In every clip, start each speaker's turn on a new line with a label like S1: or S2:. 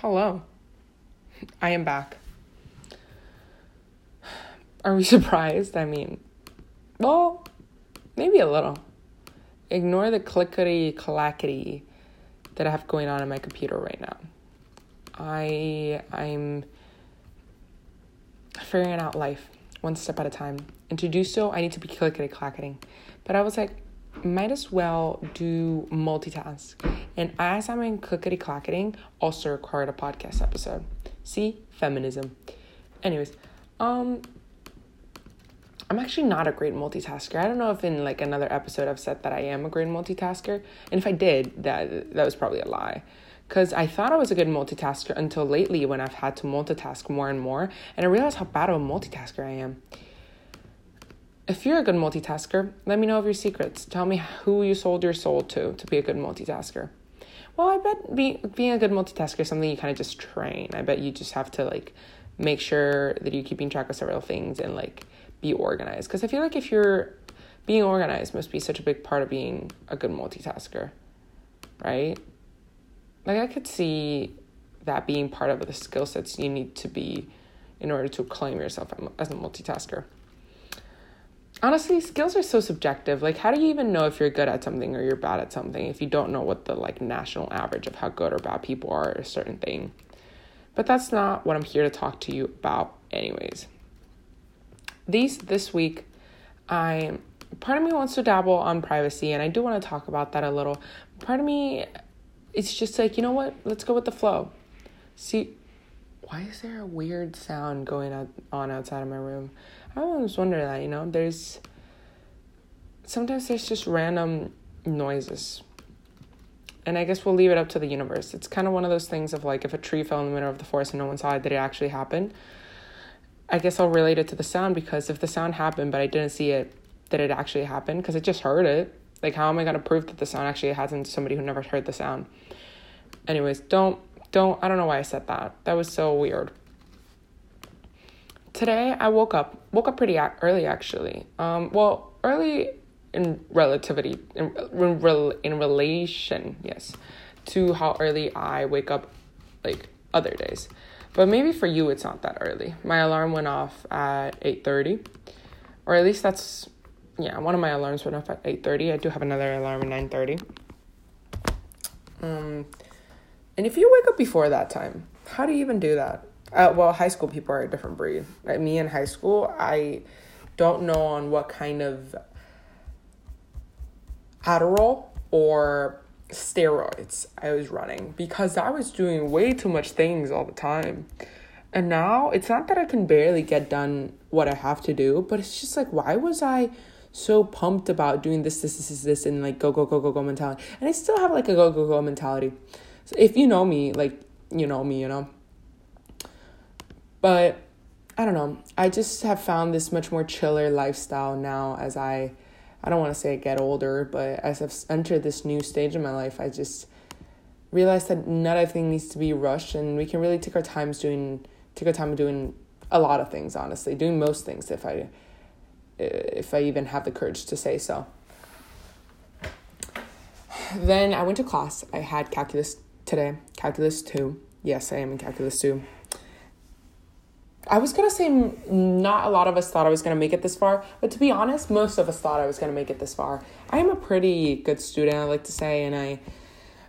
S1: Oh, Hello. I am back. Are we surprised? I mean, well, maybe a little. Ignore the clickety clackety that I have going on in my computer right now. I I'm figuring out life one step at a time. And to do so, I need to be clickety clacketing. But I was like, might as well do multitask. And as I'm in clickety clacketing, also required a podcast episode. See, feminism. Anyways, um, I'm actually not a great multitasker. I don't know if in like another episode I've said that I am a great multitasker, and if I did, that that was probably a lie. Cause I thought I was a good multitasker until lately when I've had to multitask more and more, and I realized how bad of a multitasker I am. If you're a good multitasker, let me know of your secrets. Tell me who you sold your soul to to be a good multitasker. Well, I bet be, being a good multitasker is something you kind of just train. I bet you just have to like make sure that you're keeping track of several things and like be organized. Because I feel like if you're being organized must be such a big part of being a good multitasker, right? Like I could see that being part of the skill sets you need to be in order to claim yourself as a multitasker honestly skills are so subjective. Like how do you even know if you're good at something or you're bad at something if you don't know what the like national average of how good or bad people are at a certain thing? But that's not what i'm here to talk to you about anyways. These this week i part of me wants to dabble on privacy and i do want to talk about that a little. Part of me it's just like you know what? Let's go with the flow. See why is there a weird sound going on outside of my room I always wonder that, you know, there's sometimes there's just random noises. And I guess we'll leave it up to the universe. It's kind of one of those things of like if a tree fell in the middle of the forest and no one saw it, did it actually happen? I guess I'll relate it to the sound because if the sound happened but I didn't see it, did it actually happen? Because I just heard it. Like, how am I to prove that the sound actually hasn't to somebody who never heard the sound? Anyways, don't, don't, I don't know why I said that. That was so weird today I woke up woke up pretty early actually. Um, well, early in relativity in in, in relation, yes, to how early I wake up like other days. But maybe for you it's not that early. My alarm went off at 8:30. Or at least that's yeah, one of my alarms went off at 8:30. I do have another alarm at 9:30. Um and if you wake up before that time, how do you even do that? Uh, well, high school people are a different breed. Like me in high school, I don't know on what kind of Adderall or steroids I was running because I was doing way too much things all the time. And now it's not that I can barely get done what I have to do, but it's just like, why was I so pumped about doing this, this, this, this, and like go, go, go, go, go mentality? And I still have like a go, go, go mentality. So if you know me, like, you know me, you know, but I don't know. I just have found this much more chiller lifestyle now as I I don't want to say I get older, but as I've entered this new stage in my life, I just realized that not everything needs to be rushed and we can really take our times doing take our time doing a lot of things, honestly. Doing most things if I if I even have the courage to say so. Then I went to class. I had calculus today, calculus 2. Yes, I am in calculus 2. I was gonna say not a lot of us thought I was gonna make it this far, but to be honest, most of us thought I was gonna make it this far. I am a pretty good student, I like to say, and I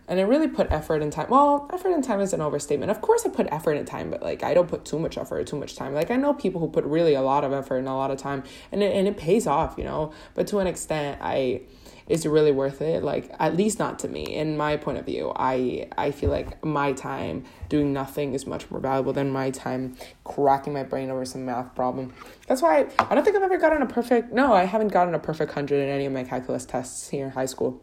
S1: and I really put effort and time. Well, effort and time is an overstatement. Of course, I put effort and time, but like I don't put too much effort or too much time. Like I know people who put really a lot of effort and a lot of time, and it, and it pays off, you know. But to an extent, I is it really worth it like at least not to me in my point of view i i feel like my time doing nothing is much more valuable than my time cracking my brain over some math problem that's why i, I don't think i've ever gotten a perfect no i haven't gotten a perfect 100 in any of my calculus tests here in high school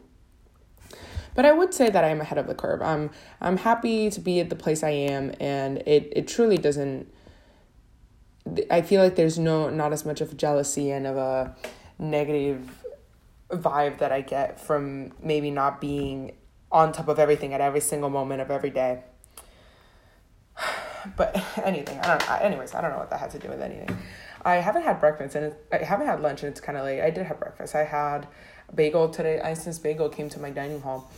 S1: but I would say that I am ahead of the curve. I'm I'm happy to be at the place I am, and it it truly doesn't. I feel like there's no not as much of jealousy and of a negative vibe that I get from maybe not being on top of everything at every single moment of every day. But anything, I don't. Anyways, I don't know what that had to do with anything. I haven't had breakfast and I haven't had lunch and it's kind of late. I did have breakfast. I had bagel today. Einstein bagel came to my dining hall.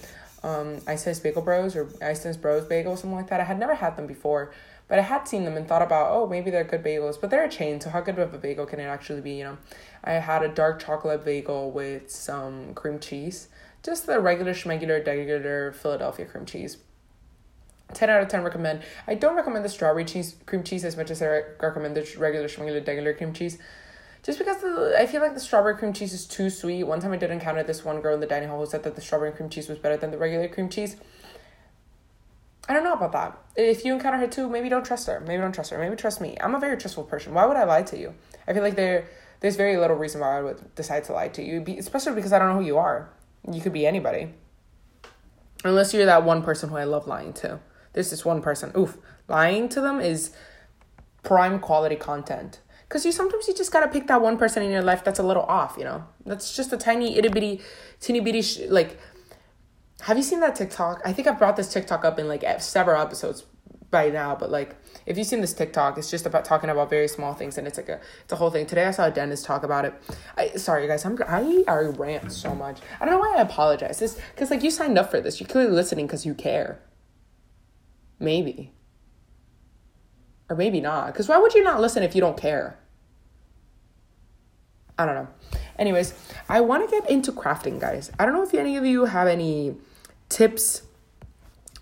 S1: um, Ice Bagel Bros or Ice Bros Bagel, something like that. I had never had them before, but I had seen them and thought about, oh, maybe they're good bagels, but they're a chain, so how good of a bagel can it actually be, you know? I had a dark chocolate bagel with some cream cheese, just the regular schmegular, regular Philadelphia cream cheese. 10 out of 10 recommend. I don't recommend the strawberry cheese cream cheese as much as I recommend the regular schmegular, regular cream cheese just because the, I feel like the strawberry cream cheese is too sweet. One time I did encounter this one girl in the dining hall who said that the strawberry cream cheese was better than the regular cream cheese. I don't know about that. If you encounter her too, maybe don't trust her. Maybe don't trust her. Maybe trust me. I'm a very trustful person. Why would I lie to you? I feel like there there's very little reason why I would decide to lie to you, especially because I don't know who you are. You could be anybody. Unless you're that one person who I love lying to. There's this one person. Oof. Lying to them is prime quality content because you sometimes you just gotta pick that one person in your life that's a little off you know that's just a tiny itty bitty teeny bitty sh- like have you seen that tiktok i think i've brought this tiktok up in like several episodes by now but like if you've seen this tiktok it's just about talking about very small things and it's like a it's a whole thing today i saw a dentist talk about it i sorry guys i'm i i rant so much i don't know why i apologize this because like you signed up for this you're clearly listening because you care maybe or maybe not. Because why would you not listen if you don't care? I don't know. Anyways, I want to get into crafting, guys. I don't know if any of you have any tips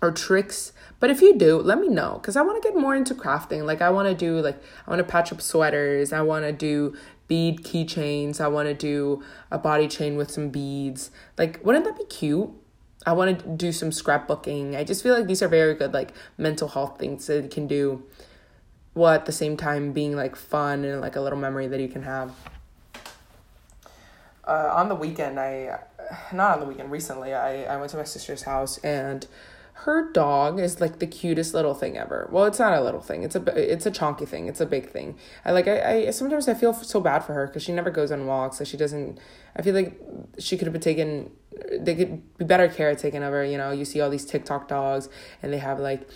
S1: or tricks, but if you do, let me know because I want to get more into crafting. Like, I want to do, like, I want to patch up sweaters, I want to do bead keychains, I want to do a body chain with some beads. Like, wouldn't that be cute? I want to do some scrapbooking. I just feel like these are very good, like, mental health things that you can do while at the same time being like fun and like a little memory that you can have. Uh, on the weekend, I not on the weekend recently, I, I went to my sister's house and her dog is like the cutest little thing ever. Well, it's not a little thing. It's a it's a chunky thing. It's a big thing. I like I, I sometimes I feel so bad for her because she never goes on walks. Like she doesn't. I feel like she could have been taken. They could be better care taken of her. You know, you see all these TikTok dogs and they have like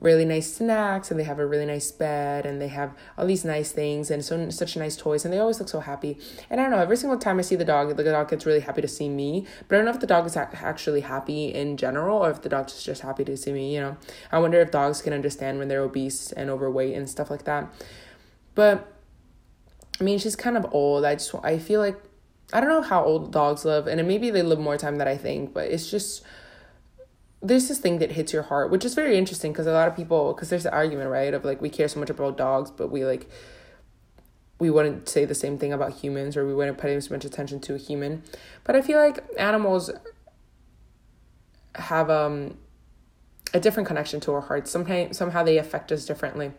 S1: really nice snacks and they have a really nice bed and they have all these nice things and so such nice toys and they always look so happy. And I don't know, every single time I see the dog, the dog gets really happy to see me. But I don't know if the dog is actually happy in general or if the dog is just happy to see me, you know. I wonder if dogs can understand when they're obese and overweight and stuff like that. But I mean, she's kind of old. I just I feel like I don't know how old dogs live, and maybe they live more time than I think, but it's just there's this thing that hits your heart, which is very interesting because a lot of people, because there's the argument, right, of like we care so much about dogs, but we like, we wouldn't say the same thing about humans or we wouldn't pay as much attention to a human. But I feel like animals have um, a different connection to our hearts. Somehow, somehow they affect us differently.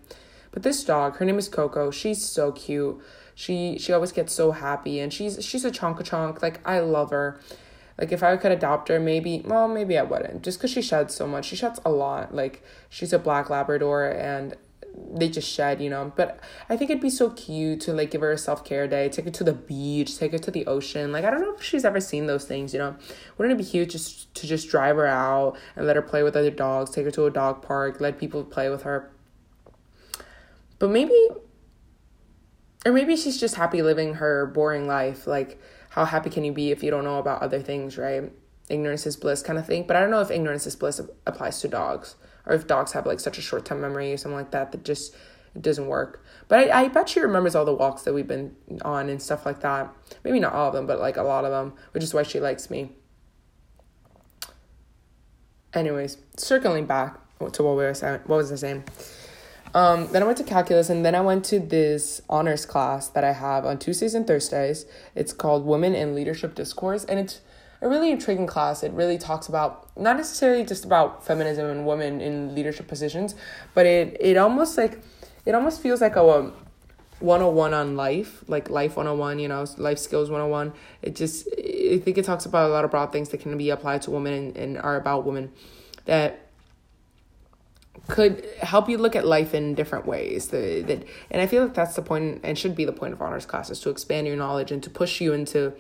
S1: But this dog, her name is Coco. She's so cute. She she always gets so happy, and she's she's a chonka chonk. Like I love her. Like if I could adopt her, maybe well, maybe I wouldn't. Just because she sheds so much. She sheds a lot. Like she's a black Labrador and they just shed, you know. But I think it'd be so cute to like give her a self care day, take her to the beach, take her to the ocean. Like I don't know if she's ever seen those things, you know. Wouldn't it be cute just to just drive her out and let her play with other dogs, take her to a dog park, let people play with her. But maybe or maybe she's just happy living her boring life, like how happy can you be if you don't know about other things, right? Ignorance is bliss kind of thing. But I don't know if ignorance is bliss applies to dogs or if dogs have like such a short term memory or something like that that just it doesn't work. But I, I bet she remembers all the walks that we've been on and stuff like that. Maybe not all of them, but like a lot of them, which is why she likes me. Anyways, circling back to what we were saying, what was I saying? Um, then I went to calculus, and then I went to this honors class that I have on Tuesdays and Thursdays. It's called Women in Leadership Discourse, and it's a really intriguing class. It really talks about not necessarily just about feminism and women in leadership positions, but it it almost like it almost feels like a, a 101 on life, like life 101, you know, life skills 101. It just I think it talks about a lot of broad things that can be applied to women and, and are about women that could help you look at life in different ways. The, that, and I feel like that's the point and should be the point of honors classes to expand your knowledge and to push you into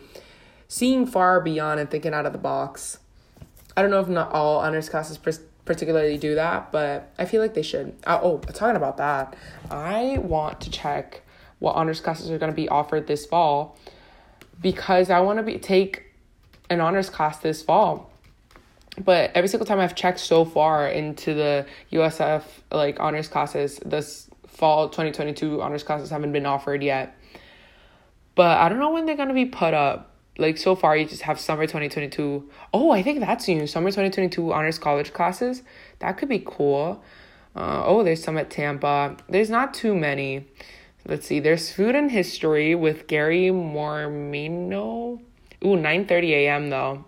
S1: seeing far beyond and thinking out of the box. I don't know if not all honors classes particularly do that, but I feel like they should. Uh, oh, talking about that, I want to check what honors classes are going to be offered this fall because I want to be take an honors class this fall but every single time I've checked so far into the USF like honors classes, this fall 2022 honors classes haven't been offered yet. But I don't know when they're gonna be put up. Like so far, you just have summer 2022. Oh, I think that's new. Summer 2022 honors college classes. That could be cool. Uh, oh, there's some at Tampa. There's not too many. Let's see. There's food and history with Gary Mormino. Ooh, 9:30 a.m. though.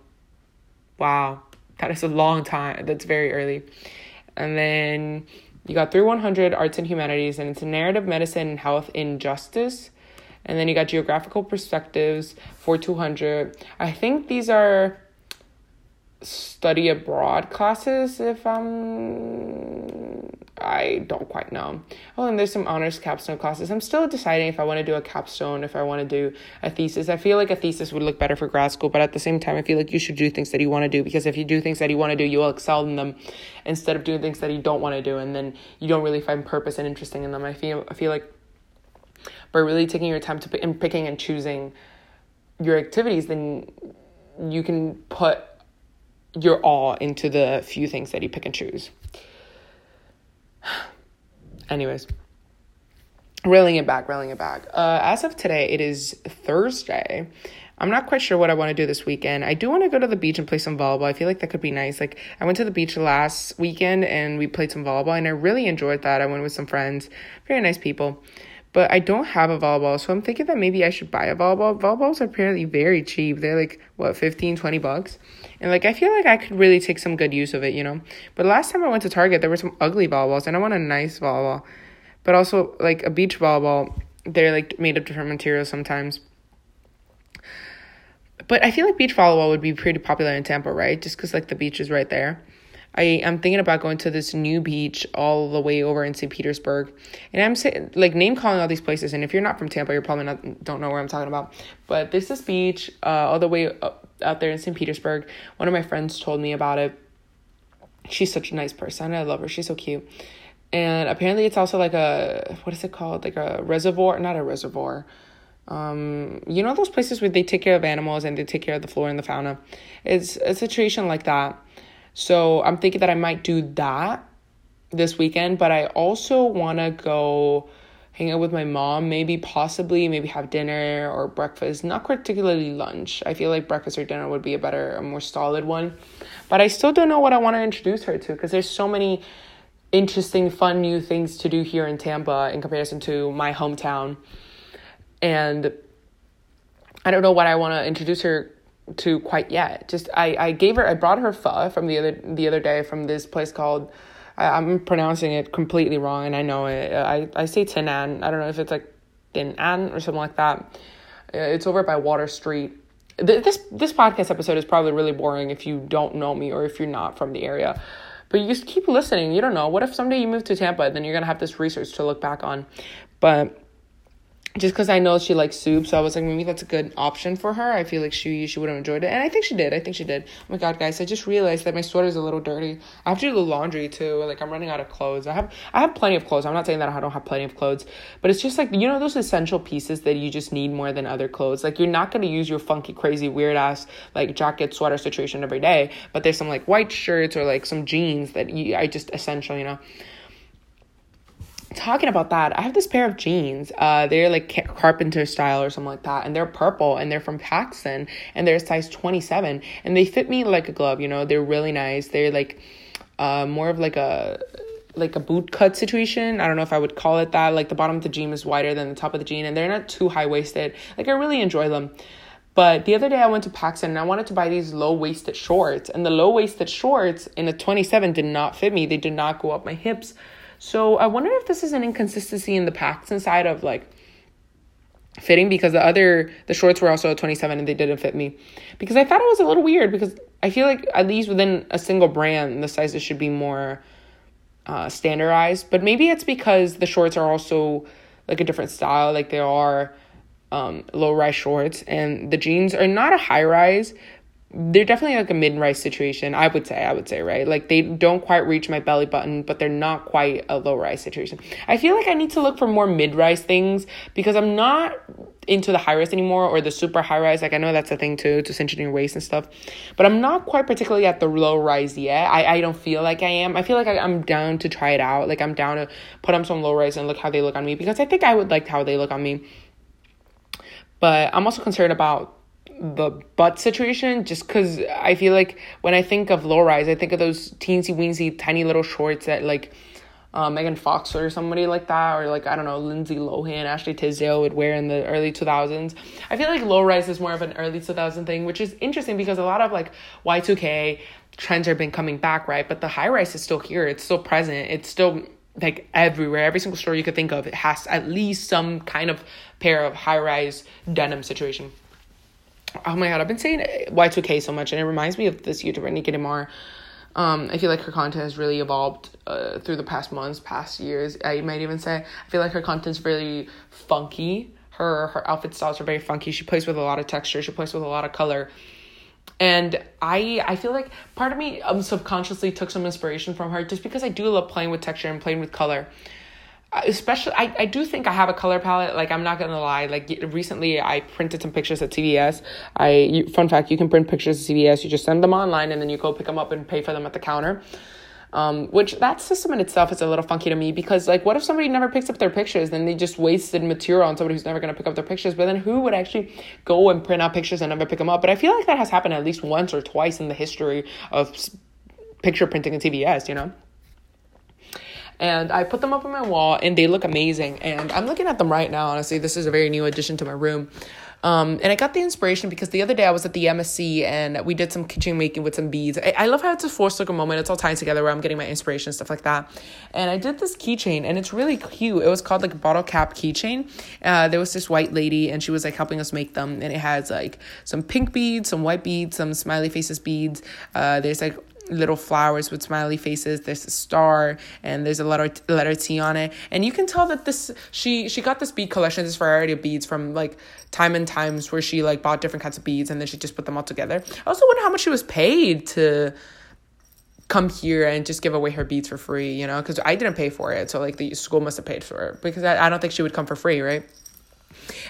S1: Wow, that is a long time. That's very early. And then you got 3100 arts and humanities, and it's a narrative medicine and health injustice. And then you got geographical perspectives for 200. I think these are study abroad classes if I'm I don't quite know. Oh, and there's some honors capstone classes. I'm still deciding if I want to do a capstone, if I want to do a thesis. I feel like a thesis would look better for grad school, but at the same time, I feel like you should do things that you want to do because if you do things that you want to do, you will excel in them instead of doing things that you don't want to do and then you don't really find purpose and interesting in them. I feel I feel like by really taking your time to pick, and picking and choosing your activities, then you can put your all into the few things that you pick and choose. Anyways, reeling it back, reeling it back. Uh, as of today, it is Thursday. I'm not quite sure what I want to do this weekend. I do want to go to the beach and play some volleyball. I feel like that could be nice. Like I went to the beach last weekend and we played some volleyball and I really enjoyed that. I went with some friends, very nice people. But I don't have a volleyball, so I'm thinking that maybe I should buy a volleyball. Volleyballs are apparently very cheap. They're like what 15, 20 bucks. And like I feel like I could really take some good use of it, you know. But last time I went to Target, there were some ugly volleyballs, and I want a nice volleyball. But also like a beach volleyball, they're like made of different materials sometimes. But I feel like beach volleyball would be pretty popular in Tampa, right? Just because like the beach is right there. I am thinking about going to this new beach all the way over in St. Petersburg, and I'm saying like name calling all these places. And if you're not from Tampa, you're probably not don't know where I'm talking about. But this is beach uh, all the way up out there in St. Petersburg. One of my friends told me about it. She's such a nice person. I love her. She's so cute. And apparently it's also like a what is it called? Like a reservoir, not a reservoir. Um, you know those places where they take care of animals and they take care of the flora and the fauna. It's a situation like that. So I'm thinking that I might do that this weekend, but I also want to go hang out with my mom, maybe possibly maybe have dinner or breakfast, not particularly lunch. I feel like breakfast or dinner would be a better, a more solid one. But I still don't know what I want to introduce her to because there's so many interesting, fun new things to do here in Tampa in comparison to my hometown. And I don't know what I want to introduce her to quite yet. Just I, I gave her I brought her pho from the other the other day from this place called I, am pronouncing it completely wrong, and I know it. I, I say Tinan. I don't know if it's like Tinan or something like that. Uh, it's over by Water Street. This this podcast episode is probably really boring if you don't know me or if you're not from the area. But you just keep listening. You don't know. What if someday you move to Tampa? Then you're gonna have this research to look back on. But just because I know she likes soup, so I was like, maybe that's a good option for her. I feel like she she would have enjoyed it, and I think she did. I think she did. Oh my god, guys! I just realized that my sweater's a little dirty. I have to do the laundry too. Like I'm running out of clothes. I have I have plenty of clothes. I'm not saying that I don't have plenty of clothes, but it's just like you know those essential pieces that you just need more than other clothes. Like you're not gonna use your funky, crazy, weird ass like jacket, sweater situation every day, but there's some like white shirts or like some jeans that you I just essential, you know talking about that, I have this pair of jeans. Uh, they're like carpenter style or something like that, and they're purple and they're from PacSun and they're size 27 and they fit me like a glove. You know, they're really nice. They're like uh, more of like a like a boot cut situation. I don't know if I would call it that. Like the bottom of the jean is wider than the top of the jean, and they're not too high waisted. Like I really enjoy them. But the other day I went to PacSun and I wanted to buy these low waisted shorts, and the low waisted shorts in a 27 did not fit me. They did not go up my hips. So I wonder if this is an inconsistency in the PacSun side of like fitting because the other the shorts were also a 27 and they didn't fit me. Because I thought it was a little weird because I feel like at least within a single brand the sizes should be more uh, standardized. But maybe it's because the shorts are also like a different style. Like they are um, low rise shorts and the jeans are not a high rise they're definitely like a mid-rise situation i would say i would say right like they don't quite reach my belly button but they're not quite a low rise situation i feel like i need to look for more mid-rise things because i'm not into the high rise anymore or the super high rise. Like I know that's a thing too to cinch in your waist and stuff, but I'm not quite particularly at the low rise yet. I, I don't feel like I am. I feel like I, I'm down to try it out. Like I'm down to put on some low rise and look how they look on me because I think I would like how they look on me. But I'm also concerned about the butt situation just because I feel like when I think of low rise, I think of those teensy weensy tiny little shorts that like uh, Megan Fox or somebody like that, or like I don't know, Lindsay Lohan, Ashley Tisdale would wear in the early 2000s. I feel like low rise is more of an early 2000 thing, which is interesting because a lot of like Y2K trends have been coming back, right? But the high rise is still here, it's still present, it's still like everywhere, every single store you could think of, it has at least some kind of pair of high rise denim situation. Oh my god, I've been saying Y2K so much, and it reminds me of this YouTuber, Nikki DeMar. Um, I feel like her content has really evolved uh, through the past months, past years. I might even say I feel like her content's really funky. Her her outfit styles are very funky. She plays with a lot of texture. She plays with a lot of color, and I I feel like part of me um subconsciously took some inspiration from her just because I do love playing with texture and playing with color especially I, I do think i have a color palette like i'm not gonna lie. Like recently i printed some pictures at cvs i you, fun fact you can print pictures at cvs you just send them online and then you go pick them up and pay for them at the counter. Um, which that system in itself is a little funky to me because like what if somebody never picks up their pictures? Then they just wasted material on somebody who's never going to pick up their pictures. But then who would actually go and print out pictures and never pick them up? But i feel like that has happened at least once or twice in the history of picture printing at cvs you know and I put them up on my wall and they look amazing. And I'm looking at them right now. Honestly, this is a very new addition to my room. Um, and I got the inspiration because the other day I was at the MSC and we did some kitchen making with some beads. I, I love how it's a full circle moment. It's all tied together where I'm getting my inspiration and stuff like that. And I did this keychain and it's really cute. It was called like a bottle cap keychain. Uh, there was this white lady and she was like helping us make them. And it has like some pink beads, some white beads, some smiley faces beads. Uh, there's like little flowers with smiley faces. There's a star and there's a letter letter t on it. And you can tell that this she she got this bead collection this variety of beads from like time and times where she like bought different kinds of beads and then she just put them all together. I also wonder how much she was paid to come here and just give away her beads for free you know because i didn't pay for it. So like the school must have paid for it because I, I don't think she would come for free right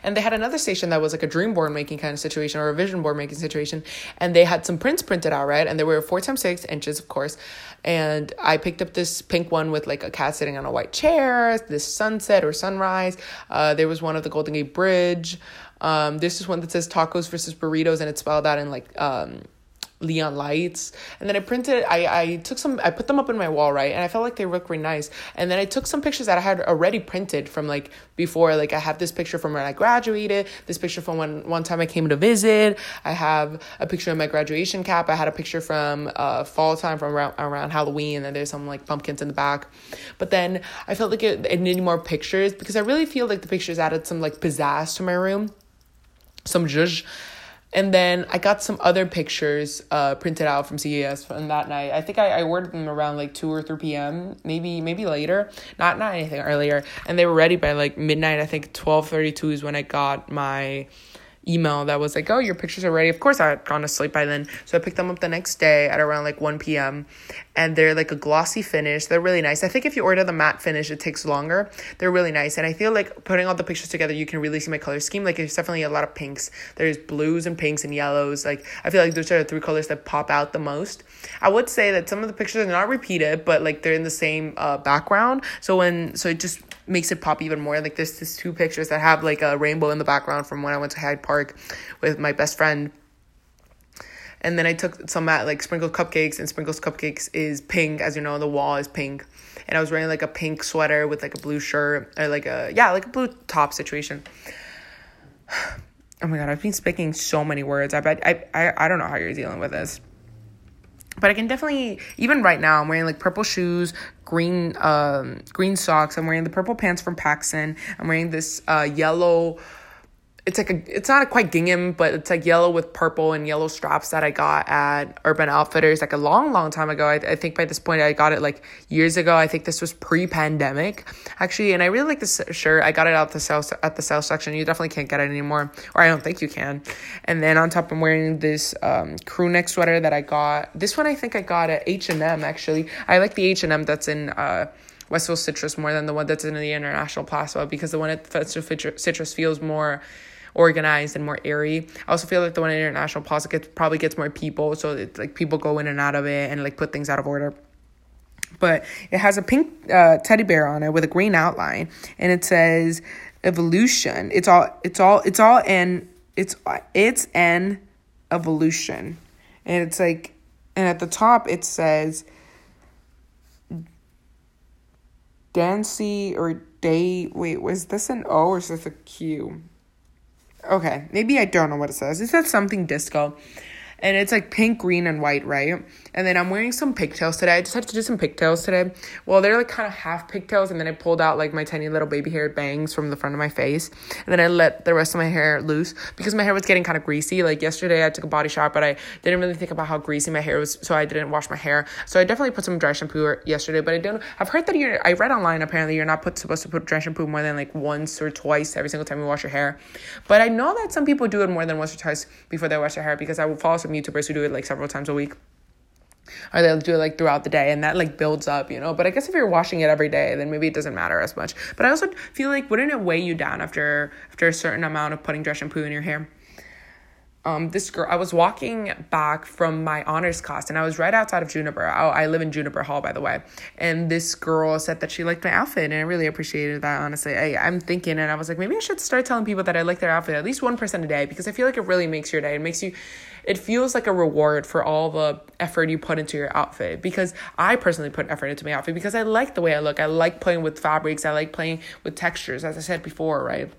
S1: and they had another station that was like a dream board making kind of situation or a vision board making situation. And they had some prints printed out, right? And they were four times six inches, of course. And I picked up this pink one with like a cat sitting on a white chair, this sunset or sunrise. Uh, there was one of the Golden Gate Bridge. Um, this is one that says tacos versus burritos, and it's spelled out in like um, Leon lights. And then I printed, I, I took some, I put them up in my wall, right? And I felt like they looked really nice. And then I took some pictures that I had already printed from like before. Like I have this picture from when I graduated, this picture from when one time I came to visit. I have a picture of my graduation cap. I had a picture from uh, fall time from around, around Halloween. And there's some like pumpkins in the back. But then I felt like it, it needed more pictures because I really feel like the pictures added some like pizzazz to my room. Some zhuzh and then I got some other pictures uh, printed out from CVS from that night. I think I, I ordered them around like 2 or 3 p.m., maybe maybe later. Not not anything earlier. And they were ready by like midnight. I think 12:32 is when I got my email that was like, "Oh, your pictures are ready." Of course, I had gone to sleep by then, so I picked them up the next day at around like one p.m. And they're like a glossy finish. They're really nice. I think if you order the matte finish, it takes longer. They're really nice, and I feel like putting all the pictures together, you can really see my color scheme. Like there's definitely a lot of pinks. There's blues and pinks and yellows. Like I feel like those are the three colors that pop out the most. I would say that some of the pictures are not repeated, but like they're in the same uh, background. So when so it just makes it pop even more. Like there's this two pictures that have like a rainbow in the background from when I went to Hyde Park with my best friend. And then I took some at like Sprinkles Cupcakes, and Sprinkles Cupcakes is pink, as you know, the wall is pink. And I was wearing like a pink sweater with like a blue shirt, or like a, yeah, like a blue top situation. Oh my god, I've been speaking so many words. I bet I, I I don't know how you're dealing with this but I can definitely even right now I'm wearing like purple shoes, green um green socks. I'm wearing the purple pants from PacSun. I'm wearing this uh yellow it's like a it's not quite gingham but it's like yellow with purple and yellow straps that i got at urban outfitters like a long long time ago. I, I think by this point i got it like years ago. I think this was pre-pandemic actually and i really like this shirt. I got it out the sales at the sales section. You definitely can't get it anymore. Or i don't think you can. And then on top i'm wearing this um, crew neck sweater that i got. This one i think i got at h&m actually. I like the h&m that's in uh Westfield Citrus more than the one that's in the International Plaza because the one at Westfield Citrus feels more organized and more airy. I also feel like the one in International Plaza gets probably gets more people, so it's like people go in and out of it and like put things out of order. But it has a pink uh, teddy bear on it with a green outline, and it says evolution. It's all it's all it's all in it's it's an evolution, and it's like and at the top it says Dancy or Day. Wait, was this an O or is this a Q? Okay, maybe I don't know what it says. It says something disco and it's like pink, green, and white, right? And then I'm wearing some pigtails today. I just had to do some pigtails today. Well, they're like kind of half pigtails, and then I pulled out like my tiny little baby hair bangs from the front of my face, and then I let the rest of my hair loose because my hair was getting kind of greasy. Like yesterday, I took a body shower, but I didn't really think about how greasy my hair was, so I didn't wash my hair. So I definitely put some dry shampoo yesterday, but I don't. I've heard that you're. I read online apparently you're not put, supposed to put dry shampoo more than like once or twice every single time you wash your hair, but I know that some people do it more than once or twice before they wash their hair because I will follow some YouTubers who do it like several times a week or they'll do it like throughout the day and that like builds up you know but i guess if you're washing it every day then maybe it doesn't matter as much but i also feel like wouldn't it weigh you down after after a certain amount of putting dry shampoo in your hair um, this girl, I was walking back from my honors class and I was right outside of Juniper. I, I live in Juniper Hall, by the way. And this girl said that she liked my outfit and I really appreciated that, honestly. I, I'm thinking and I was like, maybe I should start telling people that I like their outfit at least 1% a day because I feel like it really makes your day. It makes you, it feels like a reward for all the effort you put into your outfit because I personally put effort into my outfit because I like the way I look. I like playing with fabrics. I like playing with textures, as I said before, right?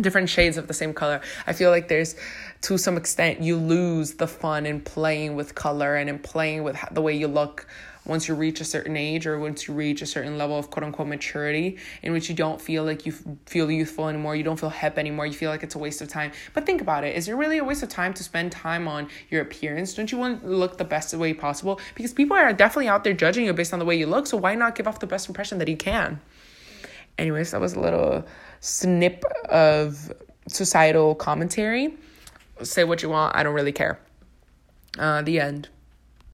S1: different shades of the same color. I feel like there's, to some extent, you lose the fun in playing with color and in playing with the way you look once you reach a certain age or once you reach a certain level of quote unquote maturity in which you don't feel like you feel youthful anymore, you don't feel hip anymore, you feel like it's a waste of time. But think about it is it really a waste of time to spend time on your appearance? Don't you want to look the best way possible? Because people are definitely out there judging you based on the way you look, so why not give off the best impression that you can? Anyways, that was a little snip of societal commentary. Say what you want, I don't really care. Uh, the end.